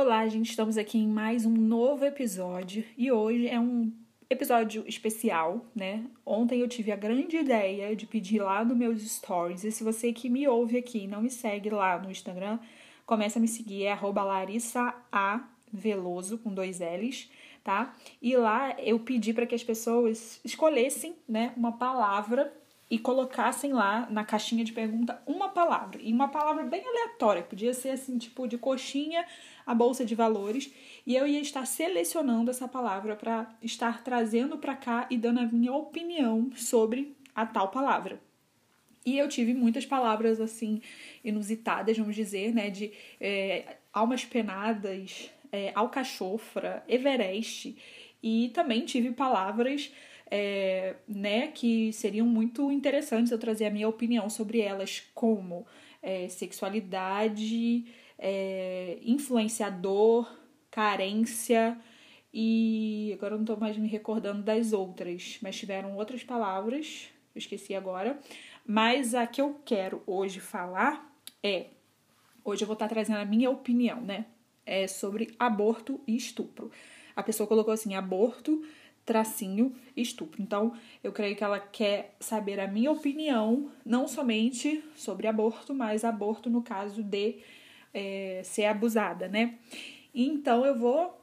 Olá, gente, estamos aqui em mais um novo episódio e hoje é um episódio especial, né? Ontem eu tive a grande ideia de pedir lá nos meus stories e se você que me ouve aqui não me segue lá no Instagram, começa a me seguir, é arroba Larissa A. Veloso, com dois L's, tá? E lá eu pedi para que as pessoas escolhessem, né, uma palavra e colocassem lá na caixinha de pergunta uma palavra. E uma palavra bem aleatória, podia ser assim, tipo de coxinha a bolsa de valores, e eu ia estar selecionando essa palavra para estar trazendo para cá e dando a minha opinião sobre a tal palavra. E eu tive muitas palavras assim inusitadas, vamos dizer, né, de é, almas penadas, é, alcachofra, Everest, e também tive palavras é, né, que seriam muito interessantes eu trazer a minha opinião sobre elas, como é, sexualidade, é, influenciador, carência e agora eu não estou mais me recordando das outras, mas tiveram outras palavras, eu esqueci agora. Mas a que eu quero hoje falar é. Hoje eu vou estar trazendo a minha opinião, né? É sobre aborto e estupro. A pessoa colocou assim: aborto tracinho estupro. Então, eu creio que ela quer saber a minha opinião, não somente sobre aborto, mas aborto no caso de é, ser abusada, né? Então, eu vou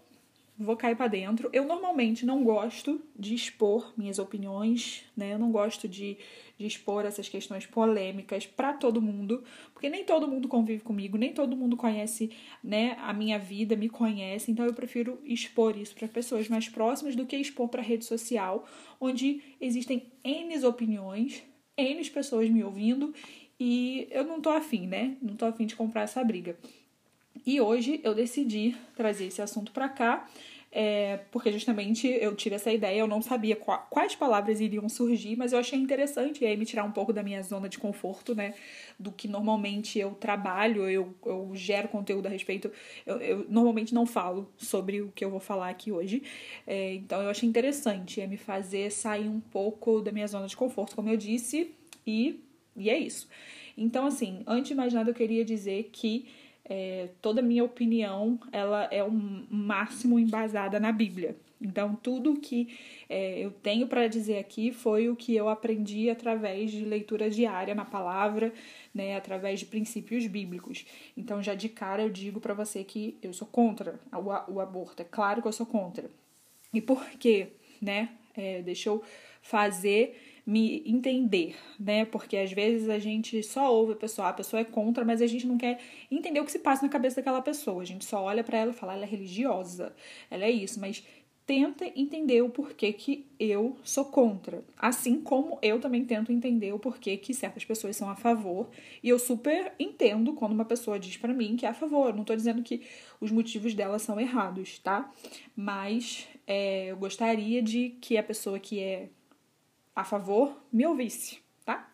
vou cair para dentro. Eu normalmente não gosto de expor minhas opiniões, né? Eu não gosto de, de expor essas questões polêmicas para todo mundo, porque nem todo mundo convive comigo, nem todo mundo conhece, né, a minha vida, me conhece. Então eu prefiro expor isso para pessoas mais próximas do que expor para rede social, onde existem N opiniões, N pessoas me ouvindo e eu não tô afim, né? Não tô afim de comprar essa briga. E hoje eu decidi trazer esse assunto para cá, é, porque justamente eu tive essa ideia, eu não sabia quais palavras iriam surgir, mas eu achei interessante e aí me tirar um pouco da minha zona de conforto, né? Do que normalmente eu trabalho, eu, eu gero conteúdo a respeito. Eu, eu normalmente não falo sobre o que eu vou falar aqui hoje. É, então eu achei interessante, é me fazer sair um pouco da minha zona de conforto, como eu disse, e, e é isso. Então, assim, antes de mais nada, eu queria dizer que é, toda a minha opinião ela é o máximo embasada na Bíblia. Então, tudo que é, eu tenho para dizer aqui foi o que eu aprendi através de leitura diária na palavra, né, através de princípios bíblicos. Então, já de cara eu digo para você que eu sou contra o, o, aborto. É claro que eu sou contra. E por quê? Né? É, deixa eu fazer me entender, né? Porque às vezes a gente só ouve a pessoa, a pessoa é contra, mas a gente não quer entender o que se passa na cabeça daquela pessoa. A gente só olha para ela e fala, ela é religiosa, ela é isso, mas tenta entender o porquê que eu sou contra. Assim como eu também tento entender o porquê que certas pessoas são a favor. E eu super entendo quando uma pessoa diz para mim que é a favor. Não tô dizendo que os motivos dela são errados, tá? Mas é, eu gostaria de que a pessoa que é a favor me ouvisse, tá?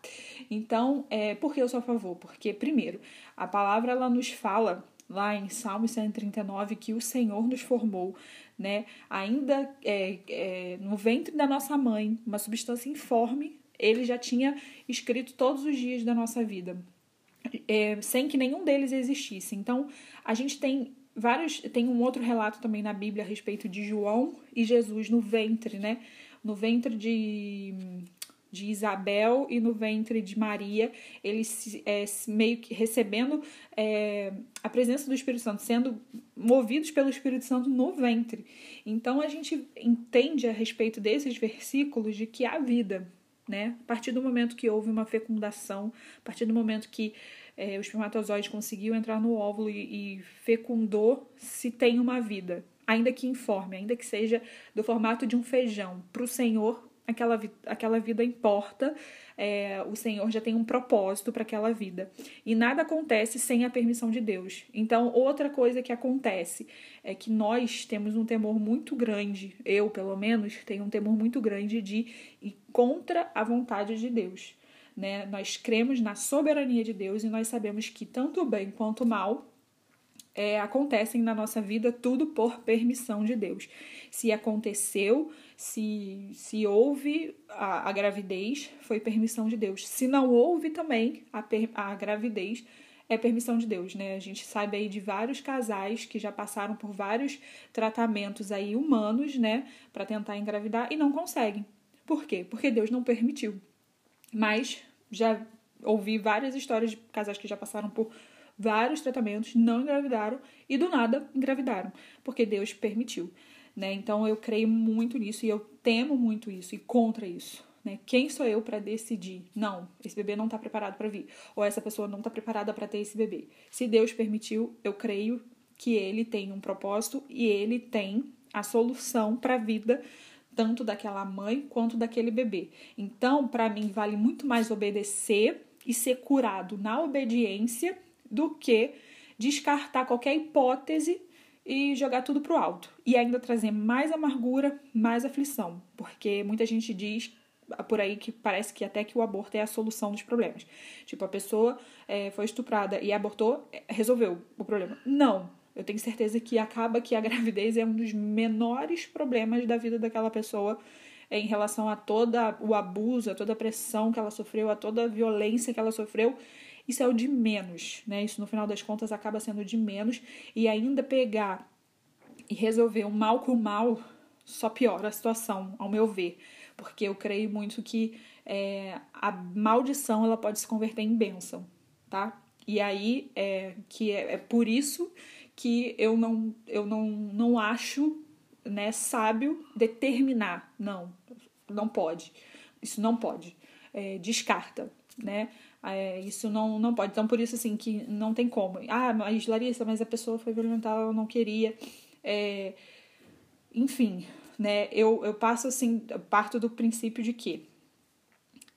Então, é, por que eu sou a favor? Porque, primeiro, a palavra ela nos fala lá em Salmo 139 que o Senhor nos formou, né? Ainda é, é, no ventre da nossa mãe, uma substância informe, ele já tinha escrito todos os dias da nossa vida, é, sem que nenhum deles existisse. Então, a gente tem vários. Tem um outro relato também na Bíblia a respeito de João e Jesus no ventre, né? No ventre de, de Isabel e no ventre de Maria, eles é, meio que recebendo é, a presença do Espírito Santo, sendo movidos pelo Espírito Santo no ventre. Então a gente entende a respeito desses versículos de que há vida, né? A partir do momento que houve uma fecundação, a partir do momento que é, o espermatozoide conseguiu entrar no óvulo e, e fecundou, se tem uma vida ainda que informe, ainda que seja do formato de um feijão. Para o Senhor, aquela, aquela vida importa, é, o Senhor já tem um propósito para aquela vida. E nada acontece sem a permissão de Deus. Então, outra coisa que acontece é que nós temos um temor muito grande, eu pelo menos tenho um temor muito grande de ir contra a vontade de Deus. Né? Nós cremos na soberania de Deus e nós sabemos que tanto o bem quanto o mal é, acontecem na nossa vida tudo por permissão de Deus. Se aconteceu, se, se houve a, a gravidez, foi permissão de Deus. Se não houve também a, a gravidez, é permissão de Deus, né? A gente sabe aí de vários casais que já passaram por vários tratamentos aí humanos, né, para tentar engravidar e não conseguem. Por quê? Porque Deus não permitiu. Mas já ouvi várias histórias de casais que já passaram por vários tratamentos, não engravidaram e do nada engravidaram, porque Deus permitiu. Né? Então eu creio muito nisso e eu temo muito isso e contra isso. Né? Quem sou eu para decidir? Não, esse bebê não está preparado para vir, ou essa pessoa não está preparada para ter esse bebê. Se Deus permitiu, eu creio que Ele tem um propósito e Ele tem a solução para a vida tanto daquela mãe quanto daquele bebê. Então, para mim, vale muito mais obedecer e ser curado na obediência do que descartar qualquer hipótese e jogar tudo pro alto. E ainda trazer mais amargura, mais aflição. Porque muita gente diz por aí que parece que até que o aborto é a solução dos problemas. Tipo, a pessoa é, foi estuprada e abortou, é, resolveu o problema. Não. Eu tenho certeza que acaba que a gravidez é um dos menores problemas da vida daquela pessoa em relação a todo o abuso, a toda a pressão que ela sofreu, a toda a violência que ela sofreu. Isso é o de menos, né? Isso no final das contas acaba sendo de menos. E ainda pegar e resolver o mal com o mal só piora a situação, ao meu ver, porque eu creio muito que é, a maldição ela pode se converter em bênção, tá? E aí é que é, é por isso que eu não eu não, não acho né sábio determinar. Não não pode. Isso não pode. É, descarta né é, isso não, não pode. Então, por isso, assim, que não tem como. Ah, mas Larissa, mas a pessoa foi violentada, ela não queria. É, enfim, né? Eu, eu passo, assim, parto do princípio de que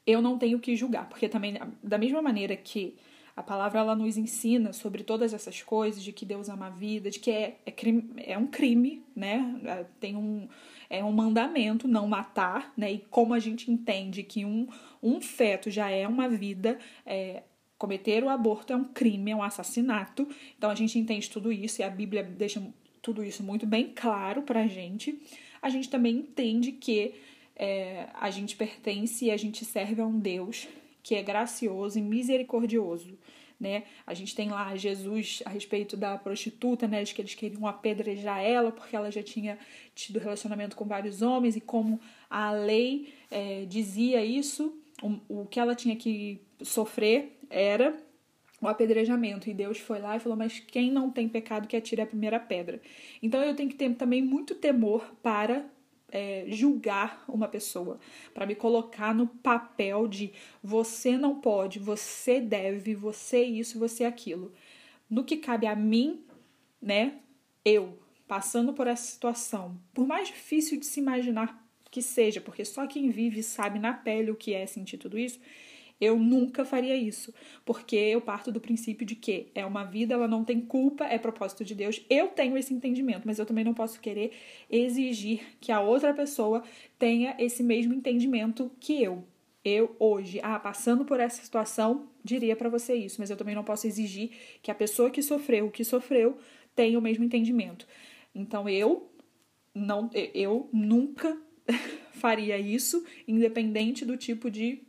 eu não tenho que julgar, porque também, da mesma maneira que a palavra ela nos ensina sobre todas essas coisas, de que Deus ama a vida, de que é, é, crime, é um crime, né? É, tem um, é um mandamento não matar, né? E como a gente entende que um, um feto já é uma vida, é, cometer o aborto é um crime, é um assassinato. Então a gente entende tudo isso e a Bíblia deixa tudo isso muito bem claro pra gente. A gente também entende que é, a gente pertence e a gente serve a um Deus que é gracioso e misericordioso né? A gente tem lá Jesus a respeito da prostituta, né? De que eles queriam apedrejar ela porque ela já tinha tido relacionamento com vários homens e como a lei é, dizia isso, o, o que ela tinha que sofrer era o apedrejamento. E Deus foi lá e falou: Mas quem não tem pecado que atire a primeira pedra. Então eu tenho que ter também muito temor para é, julgar uma pessoa, para me colocar no papel de você não pode, você deve, você isso, você aquilo. No que cabe a mim, né? Eu passando por essa situação, por mais difícil de se imaginar que seja, porque só quem vive sabe na pele o que é sentir tudo isso. Eu nunca faria isso, porque eu parto do princípio de que é uma vida, ela não tem culpa, é propósito de Deus. Eu tenho esse entendimento, mas eu também não posso querer exigir que a outra pessoa tenha esse mesmo entendimento que eu. Eu hoje, ah, passando por essa situação, diria para você isso, mas eu também não posso exigir que a pessoa que sofreu o que sofreu tenha o mesmo entendimento. Então eu não eu nunca faria isso, independente do tipo de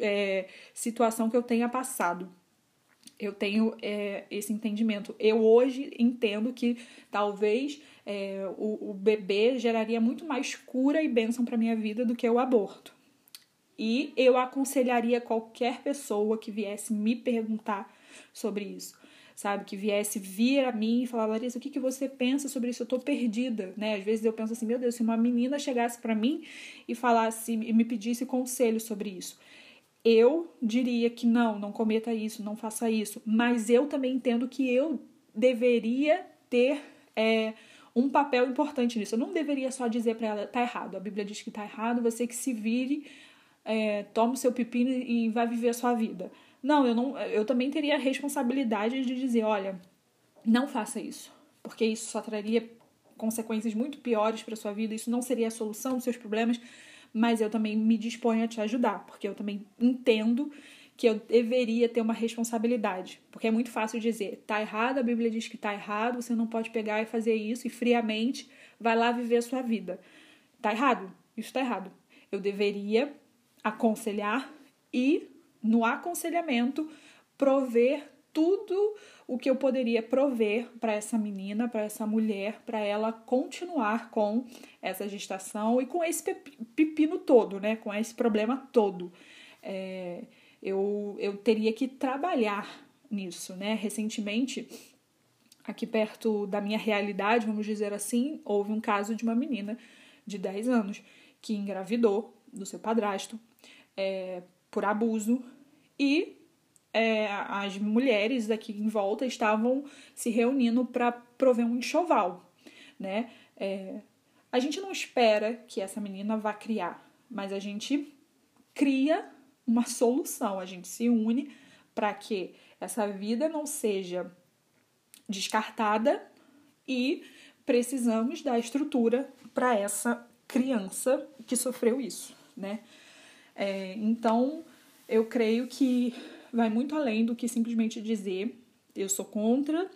é, situação que eu tenha passado. Eu tenho é, esse entendimento. Eu hoje entendo que talvez é, o, o bebê geraria muito mais cura e bênção para minha vida do que o aborto. E eu aconselharia qualquer pessoa que viesse me perguntar sobre isso, sabe? Que viesse vir a mim e falar, Larissa, o que, que você pensa sobre isso? Eu tô perdida, né? Às vezes eu penso assim, meu Deus, se uma menina chegasse para mim e falasse e me pedisse conselho sobre isso, eu diria que não, não cometa isso, não faça isso, mas eu também entendo que eu deveria ter é, um papel importante nisso. Eu não deveria só dizer para ela, tá errado, a Bíblia diz que tá errado, você que se vire, é, toma o seu pepino e vai viver a sua vida. Não, eu não, eu também teria a responsabilidade de dizer, olha, não faça isso, porque isso só traria consequências muito piores para sua vida, isso não seria a solução dos seus problemas mas eu também me disponho a te ajudar, porque eu também entendo que eu deveria ter uma responsabilidade. Porque é muito fácil dizer, tá errado, a Bíblia diz que tá errado, você não pode pegar e fazer isso e friamente vai lá viver a sua vida. Tá errado, isso tá errado. Eu deveria aconselhar e, no aconselhamento, prover tudo o que eu poderia prover para essa menina, para essa mulher, para ela continuar com essa gestação e com esse pepino todo, né? Com esse problema todo. É, eu, eu teria que trabalhar nisso, né? Recentemente, aqui perto da minha realidade, vamos dizer assim, houve um caso de uma menina de 10 anos que engravidou do seu padrasto é, por abuso e é, as mulheres daqui em volta estavam se reunindo para prover um enxoval, né? É, a gente não espera que essa menina vá criar, mas a gente cria uma solução, a gente se une para que essa vida não seja descartada e precisamos dar estrutura para essa criança que sofreu isso, né? É, então, eu creio que vai muito além do que simplesmente dizer eu sou contra,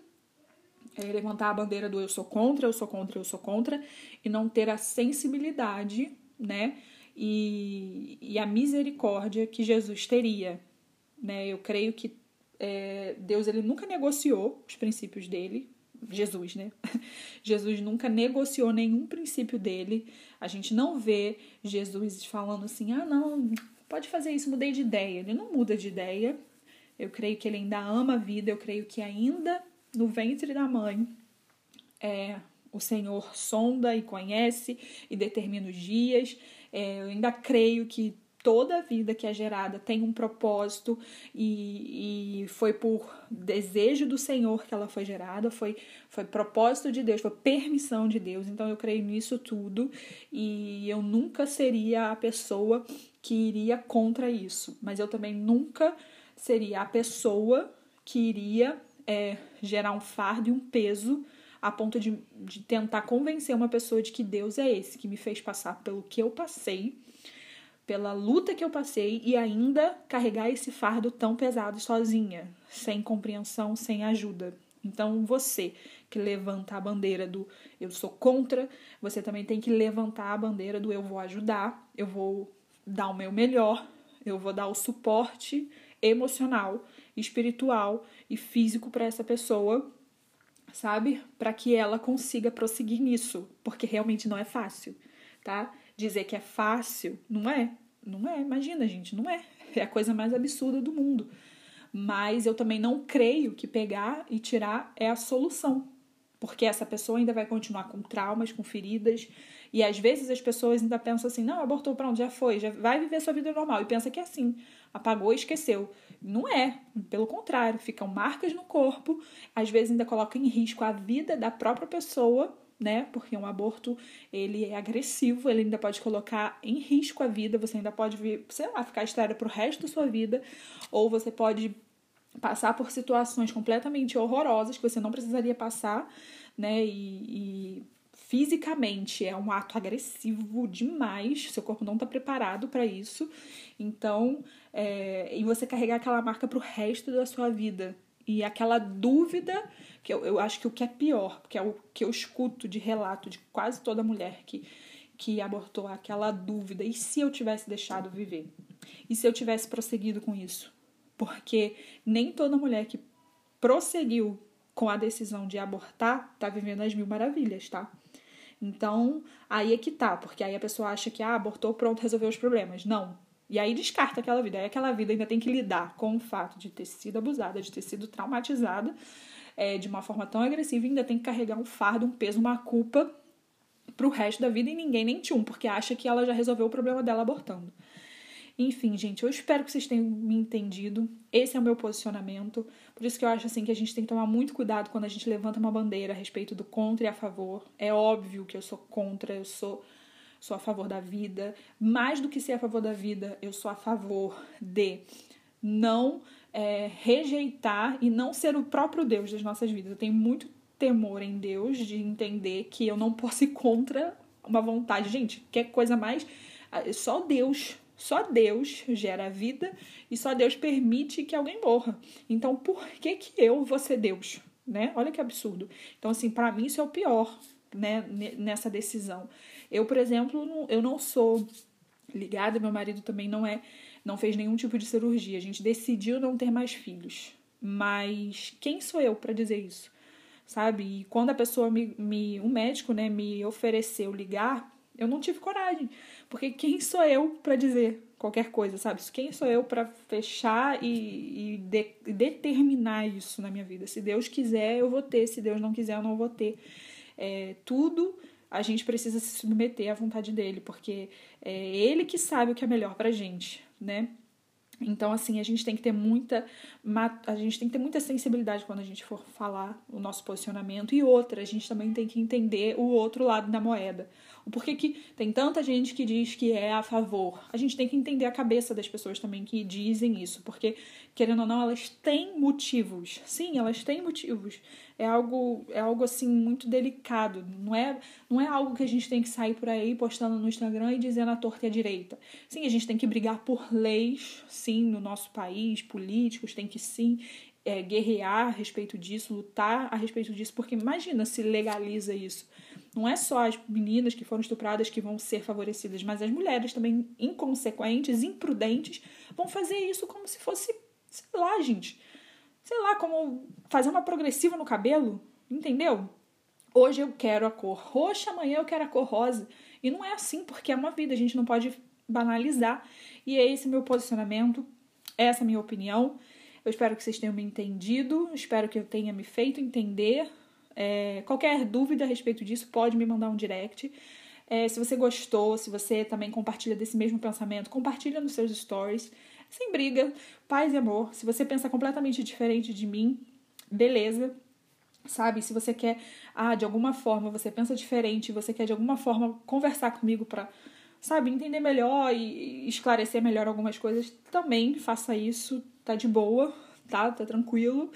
é, levantar a bandeira do eu sou contra, eu sou contra, eu sou contra, e não ter a sensibilidade, né? E, e a misericórdia que Jesus teria, né? Eu creio que é, Deus ele nunca negociou os princípios dele, Jesus, né? Jesus nunca negociou nenhum princípio dele. A gente não vê Jesus falando assim: ah, não, pode fazer isso, mudei de ideia. Ele não muda de ideia. Eu creio que ele ainda ama a vida, eu creio que ainda no ventre da mãe é, o Senhor sonda e conhece e determina os dias. É, eu ainda creio que toda vida que é gerada tem um propósito e, e foi por desejo do Senhor que ela foi gerada, foi, foi propósito de Deus, foi permissão de Deus. Então eu creio nisso tudo e eu nunca seria a pessoa que iria contra isso, mas eu também nunca seria a pessoa que iria é, gerar um fardo e um peso a ponto de, de tentar convencer uma pessoa de que Deus é esse que me fez passar pelo que eu passei pela luta que eu passei e ainda carregar esse fardo tão pesado sozinha, sem compreensão, sem ajuda. Então, você que levanta a bandeira do eu sou contra, você também tem que levantar a bandeira do eu vou ajudar, eu vou dar o meu melhor, eu vou dar o suporte emocional, espiritual e físico para essa pessoa, sabe? Para que ela consiga prosseguir nisso, porque realmente não é fácil, tá? Dizer que é fácil, não é. Não é, imagina, gente, não é. É a coisa mais absurda do mundo. Mas eu também não creio que pegar e tirar é a solução. Porque essa pessoa ainda vai continuar com traumas, com feridas. E às vezes as pessoas ainda pensam assim: não, abortou, pronto, já foi, já vai viver sua vida normal. E pensa que é assim, apagou e esqueceu. Não é, pelo contrário, ficam marcas no corpo, às vezes ainda coloca em risco a vida da própria pessoa né? Porque um aborto, ele é agressivo, ele ainda pode colocar em risco a vida, você ainda pode vir, sei lá, ficar estéril pro resto da sua vida, ou você pode passar por situações completamente horrorosas que você não precisaria passar, né? E, e fisicamente é um ato agressivo demais, seu corpo não está preparado para isso. Então, é, e você carregar aquela marca pro resto da sua vida, e aquela dúvida, que eu, eu acho que o que é pior, porque é o que eu escuto de relato de quase toda mulher que, que abortou, aquela dúvida: e se eu tivesse deixado viver? E se eu tivesse prosseguido com isso? Porque nem toda mulher que prosseguiu com a decisão de abortar tá vivendo as mil maravilhas, tá? Então, aí é que tá, porque aí a pessoa acha que ah, abortou, pronto, resolveu os problemas. Não, e aí descarta aquela vida. Aí aquela vida ainda tem que lidar com o fato de ter sido abusada, de ter sido traumatizada é, de uma forma tão agressiva, ainda tem que carregar um fardo, um peso, uma culpa pro resto da vida e ninguém nem tchum, porque acha que ela já resolveu o problema dela abortando. Enfim, gente, eu espero que vocês tenham me entendido. Esse é o meu posicionamento. Por isso que eu acho assim que a gente tem que tomar muito cuidado quando a gente levanta uma bandeira a respeito do contra e a favor. É óbvio que eu sou contra, eu sou sou a favor da vida. Mais do que ser a favor da vida, eu sou a favor de não é, rejeitar e não ser o próprio Deus das nossas vidas. Eu tenho muito temor em Deus de entender que eu não posso ir contra uma vontade. Gente, que coisa mais. Só Deus, só Deus gera vida e só Deus permite que alguém morra. Então, por que, que eu vou ser Deus? Né? Olha que absurdo. Então, assim, para mim isso é o pior, né, nessa decisão. Eu, por exemplo, eu não sou ligada, meu marido também não é, não fez nenhum tipo de cirurgia. A gente decidiu não ter mais filhos. mas quem sou eu para dizer isso? Sabe? E quando a pessoa me, me, um médico, né, me ofereceu ligar, eu não tive coragem, porque quem sou eu para dizer qualquer coisa, sabe? Quem sou eu para fechar e, e de, determinar isso na minha vida? Se Deus quiser, eu vou ter, se Deus não quiser, eu não vou ter. É, tudo a gente precisa se submeter à vontade dele, porque é ele que sabe o que é melhor pra gente, né? Então, assim, a gente tem que ter muita. A gente tem que ter muita sensibilidade quando a gente for falar o nosso posicionamento. E outra, a gente também tem que entender o outro lado da moeda. O porquê que tem tanta gente que diz que é a favor. A gente tem que entender a cabeça das pessoas também que dizem isso. Porque, querendo ou não, elas têm motivos. Sim, elas têm motivos. É algo, é algo assim, muito delicado. Não é, não é algo que a gente tem que sair por aí postando no Instagram e dizendo a torta e a direita. Sim, a gente tem que brigar por leis, sim, no nosso país, políticos tem que sim é, guerrear a respeito disso, lutar a respeito disso, porque imagina se legaliza isso. Não é só as meninas que foram estupradas que vão ser favorecidas, mas as mulheres também inconsequentes, imprudentes, vão fazer isso como se fosse, sei lá, gente. Sei lá, como fazer uma progressiva no cabelo, entendeu? Hoje eu quero a cor roxa, amanhã eu quero a cor rosa. E não é assim, porque é uma vida, a gente não pode banalizar. E é esse meu posicionamento, essa minha opinião. Eu espero que vocês tenham me entendido, espero que eu tenha me feito entender. É, qualquer dúvida a respeito disso, pode me mandar um direct. É, se você gostou, se você também compartilha desse mesmo pensamento, compartilha nos seus stories. Sem briga, paz e amor. Se você pensa completamente diferente de mim, beleza. Sabe? Se você quer, ah, de alguma forma, você pensa diferente, você quer de alguma forma conversar comigo para sabe, entender melhor e esclarecer melhor algumas coisas, também faça isso, tá de boa, tá? Tá tranquilo.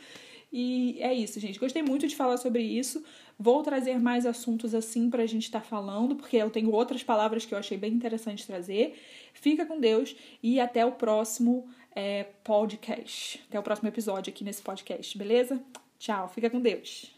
E é isso, gente. Gostei muito de falar sobre isso. Vou trazer mais assuntos assim pra gente estar tá falando, porque eu tenho outras palavras que eu achei bem interessante trazer. Fica com Deus e até o próximo é, podcast. Até o próximo episódio aqui nesse podcast, beleza? Tchau, fica com Deus.